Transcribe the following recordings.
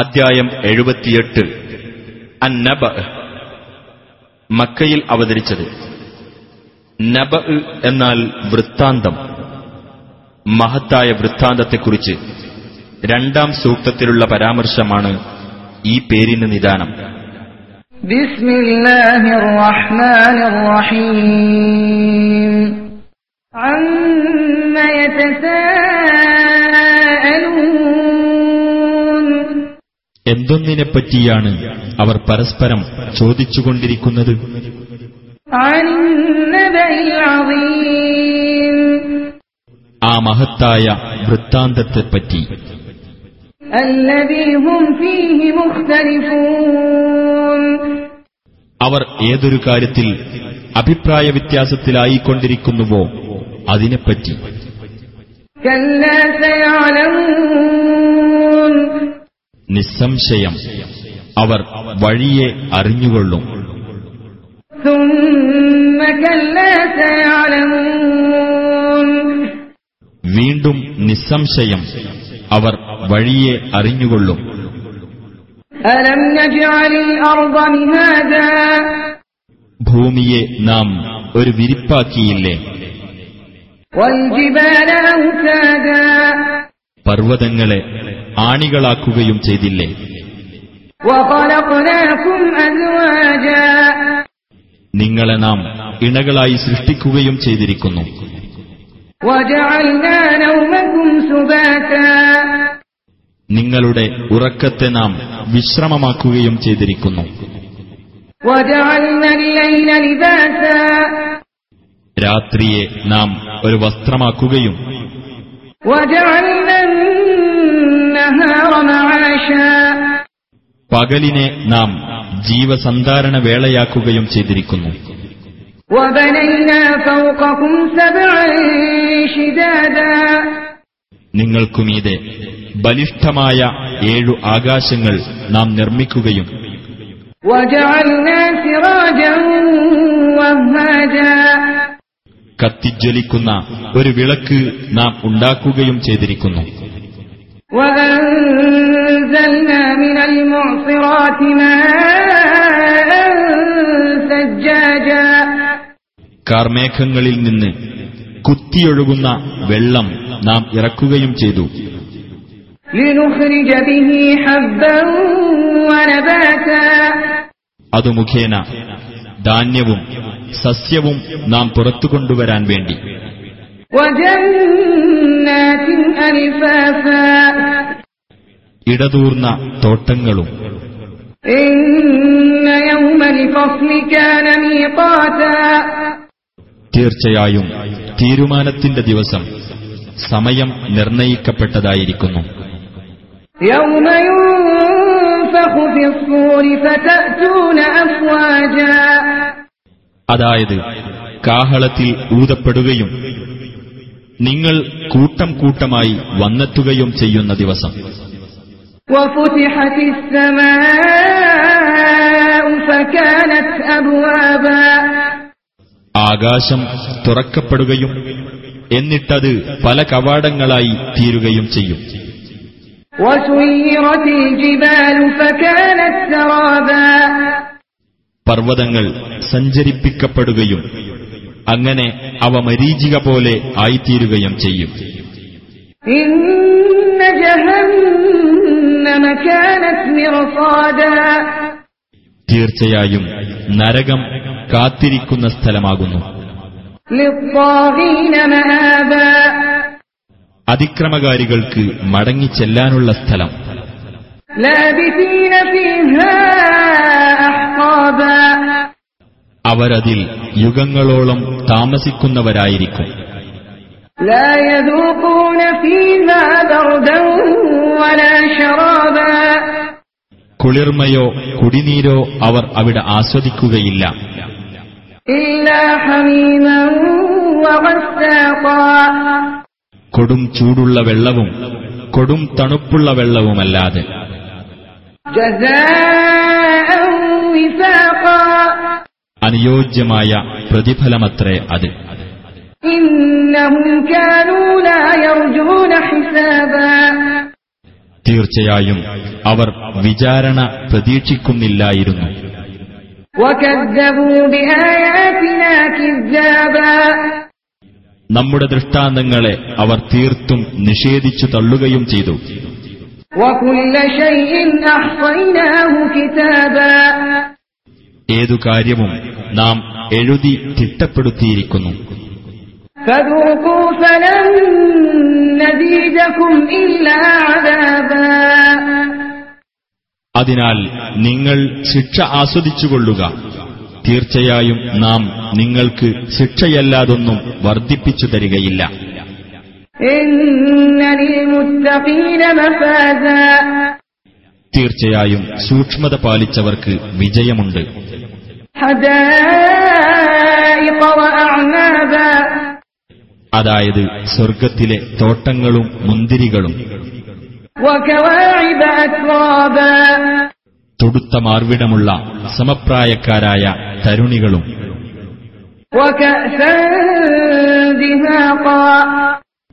അധ്യായം എഴുപത്തിയെട്ട്. അന്നബ. മക്കയിൽ അവതരിച്ചത്. നബ എന്നാൽ വൃത്താന്തം. മഹത്തായ വൃത്താന്തത്തെക്കുറിച്ച് രണ്ടാം സൂക്തത്തിലുള്ള പരാമർശമാണ് ഈ പേരിന് നിദാനം. ബിസ്മില്ലാഹിർ എന്തൊന്നിനെപ്പറ്റിയാണ് അവർ പരസ്പരം ചോദിച്ചുകൊണ്ടിരിക്കുന്നത്? ആ മഹത്തായ വൃത്താന്തത്തെപ്പറ്റി അവർ ഏതൊരു കാര്യത്തിൽ അഭിപ്രായ വ്യത്യാസത്തിലായിക്കൊണ്ടിരിക്കുന്നുവോ അതിനെപ്പറ്റി? നിസ്സംശയം. അവർ വഴിയെ അറിഞ്ഞുകൊള്ളും. വീണ്ടും നിസ്സംശയം. അവർ വഴിയെ അറിഞ്ഞുകൊള്ളും. ഭൂമിയെ നാം ഒരു വിരിപ്പാക്കിയില്ലേ? പർവതങ്ങളെ ആണികളാക്കുകയും ചെയ്തില്ലേ? നിങ്ങളെ നാം ഇണകളായി സൃഷ്ടിക്കുകയും ചെയ്തിരിക്കുന്നു. നിങ്ങളുടെ ഉറക്കത്തെ നാം വിശ്രമമാക്കുകയും ചെയ്തിരിക്കുന്നു. രാത്രിയെ നാം ഒരു വസ്ത്രമാക്കുകയും പകലിനെ നാം ജീവസന്ധാരണ വേളയാക്കുകയും ചെയ്തിരിക്കുന്നു وبنينا فوقكم سبعا شدادا നിങ്ങൾക്കുമീതെ ബലിഷ്ഠമായ ഏഴു ആകാശങ്ങൾ നാം നിർമ്മിക്കുകയും وجعلنا سراجا وهاجا കത്തിജ്വലിക്കുന്ന ഒരു വിളക്ക് നാം ഉണ്ടാക്കുകയും ചെയ്തിരിക്കുന്നു. കാർമേഘങ്ങളിൽ നിന്ന് കുത്തിയൊഴുകുന്ന വെള്ളം നാം ഇറക്കുകയും ചെയ്തു. അതു മുഖേന ധാന്യവും സസ്യവും നാം പുറത്തു കൊണ്ടുവരാൻ വേണ്ടി. ഇടതൂർന്ന തോട്ടങ്ങളും. തീർച്ചയായും തീരുമാനത്തിന്റെ ദിവസം സമയം നിർണയിക്കപ്പെട്ടതായിരിക്കുന്നു. അഫ്വാജാ അതായത് കാഹളത്തിൽ ഊതപ്പെടുകയും നിങ്ങൾ കൂട്ടം കൂട്ടമായി വന്നെത്തുകയും ചെയ്യുന്ന ദിവസം وفتحت السماء فكانت أبوابا ആകാശം തുറക്കപ്പെടുകയും എന്നിട്ടത് പല കവാടങ്ങളായി തീരുകയും ചെയ്യും وسيرت الجبال فكانت سرابا പർവതങ്ങൾ സഞ്ചരിപ്പിക്കപ്പെടുകയും അങ്ങനെ അവ മരീചിക പോലെ ആയിത്തീരുകയും ചെയ്യും. തീർച്ചയായും നരകം കാത്തിരിക്കുന്ന സ്ഥലമാകുന്നു. അതിക്രമകാരികൾക്ക് മടങ്ങിച്ചെല്ലാനുള്ള സ്ഥലം. അവരതിൽ യുഗങ്ങളോളം താമസിക്കുന്നവരായിരിക്കും. കുളിർമയോ കുടിനീരോ അവർ അവിടെ ആസ്വദിക്കുകയില്ല. കൊടും ചൂടുള്ള വെള്ളവും കൊടും തണുപ്പുള്ള വെള്ളവുമല്ലാതെ. അനുയോജ്യമായ പ്രതിഫലമത്രേ അത്. തീർച്ചയായും അവർ വിചാരണ പ്രതീക്ഷിക്കുന്നില്ലായിരുന്നു. നമ്മുടെ ദൃഷ്ടാന്തങ്ങളെ അവർ തീർത്തും നിഷേധിച്ചു തള്ളുകയും ചെയ്തു. ഏതു കാര്യവും നാം എഴുതി തിട്ടപ്പെടുത്തിയിരിക്കുന്നു. അതിനാൽ നിങ്ങൾ ശിക്ഷ ആസ്വദിച്ചുകൊള്ളുക. തീർച്ചയായും നാം നിങ്ങൾക്ക് ശിക്ഷയല്ലാതൊന്നും വർദ്ധിപ്പിച്ചു തരികയില്ല. തീർച്ചയായും സൂക്ഷ്മത പാലിച്ചവർക്ക് വിജയമുണ്ട്. അതായത് സ്വർഗത്തിലെ തോട്ടങ്ങളും മുന്തിരികളും. തൊടുത്ത മാർവിടമുള്ള സമപ്രായക്കാരായ തരുണികളും.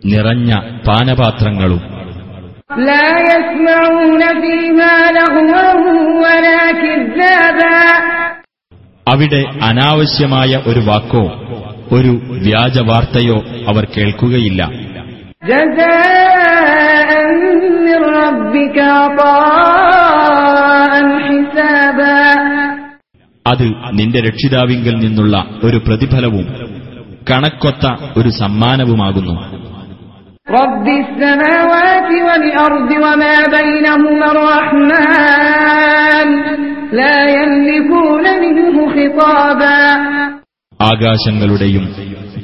നിറഞ്ഞ പാനപാത്രങ്ങളും. അവിടെ അനാവശ്യമായ ഒരു വാക്കോ ഒരു വ്യാജവാർത്തയോ അവർ കേൾക്കുകയില്ല. അത് നിന്റെ രക്ഷിതാവിങ്കിൽ നിന്നുള്ള ഒരു പ്രതിഫലവും കണക്കൊത്ത ഒരു സമ്മാനവുമാകുന്നു. رب السماوات والأرض وما بينهما الرحمن لا يملكون منه خطابا ആകാശങ്ങളുടെയും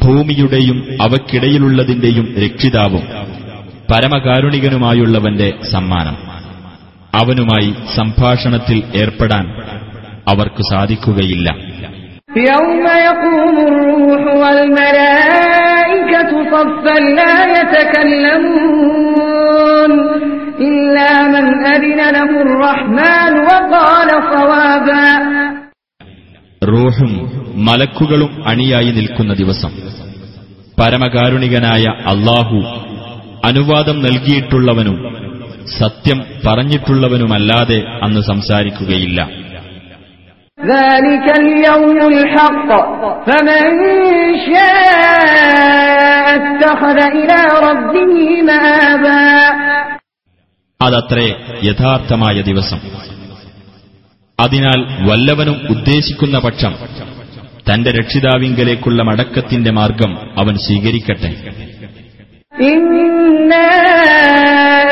ഭൂമിയുടെയും അവക്കിടയിലുള്ളതിന്റെയും രക്ഷിതാവും പരമകാരുണികനുമായുള്ളവന്റെ സമ്മാനം അവനുമായി സംഭാഷണത്തിൽ ഏർപ്പെടാൻ അവർക്ക് സാധിക്കുകയില്ല يوم يقوم الروح والملائكة صفا لا يتكلمون إلا من أذن له الرحمن وقال صوابا റൂഹും മലക്കുകളും അണിയായി നിൽക്കുന്ന ദിവസം പരമകാരുണികനായ അള്ളാഹു അനുവാദം നൽകിയിട്ടുള്ളവനും സത്യം പറഞ്ഞിട്ടുള്ളവനുമല്ലാതെ അന്ന് സംസാരിക്കുകയില്ല ذلك اليوم الحق فمن شاء അതത്രേ യഥാർത്ഥമായ ദിവസം അതിനാൽ വല്ലവനും ഉദ്ദേശിക്കുന്ന പക്ഷം തന്റെ രക്ഷിതാവിങ്കലേക്കുള്ള മടക്കത്തിന്റെ മാർഗം അവൻ സ്വീകരിക്കട്ടെ إنا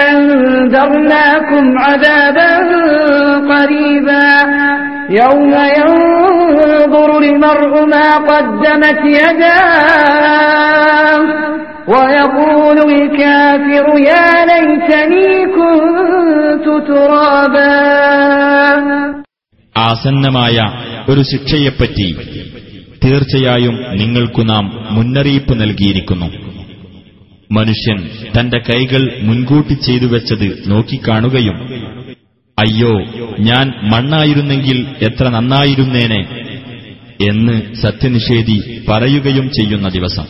أنذرناكم عذابا قريبا يوم ينظر المرء ما قدمت يداه ويقول الكافر يا ليتني كنت ترابا ആസന്നമായ ഒരു ശിക്ഷയെപ്പറ്റി തീർച്ചയായും നിങ്ങൾക്കു നാം മുന്നറിയിപ്പ് നൽകിയിരിക്കുന്നു മനുഷ്യൻ തന്റെ കൈകൾ മുൻകൂട്ടി ചെയ്തു വെച്ചത് നോക്കിക്കാണുകയും അയ്യോ ഞാൻ മണ്ണായിരുന്നെങ്കിൽ എത്ര നന്നായിരുന്നേനെ എന്ന് സത്യനിഷേധി പറയുകയും ചെയ്യുന്ന ദിവസം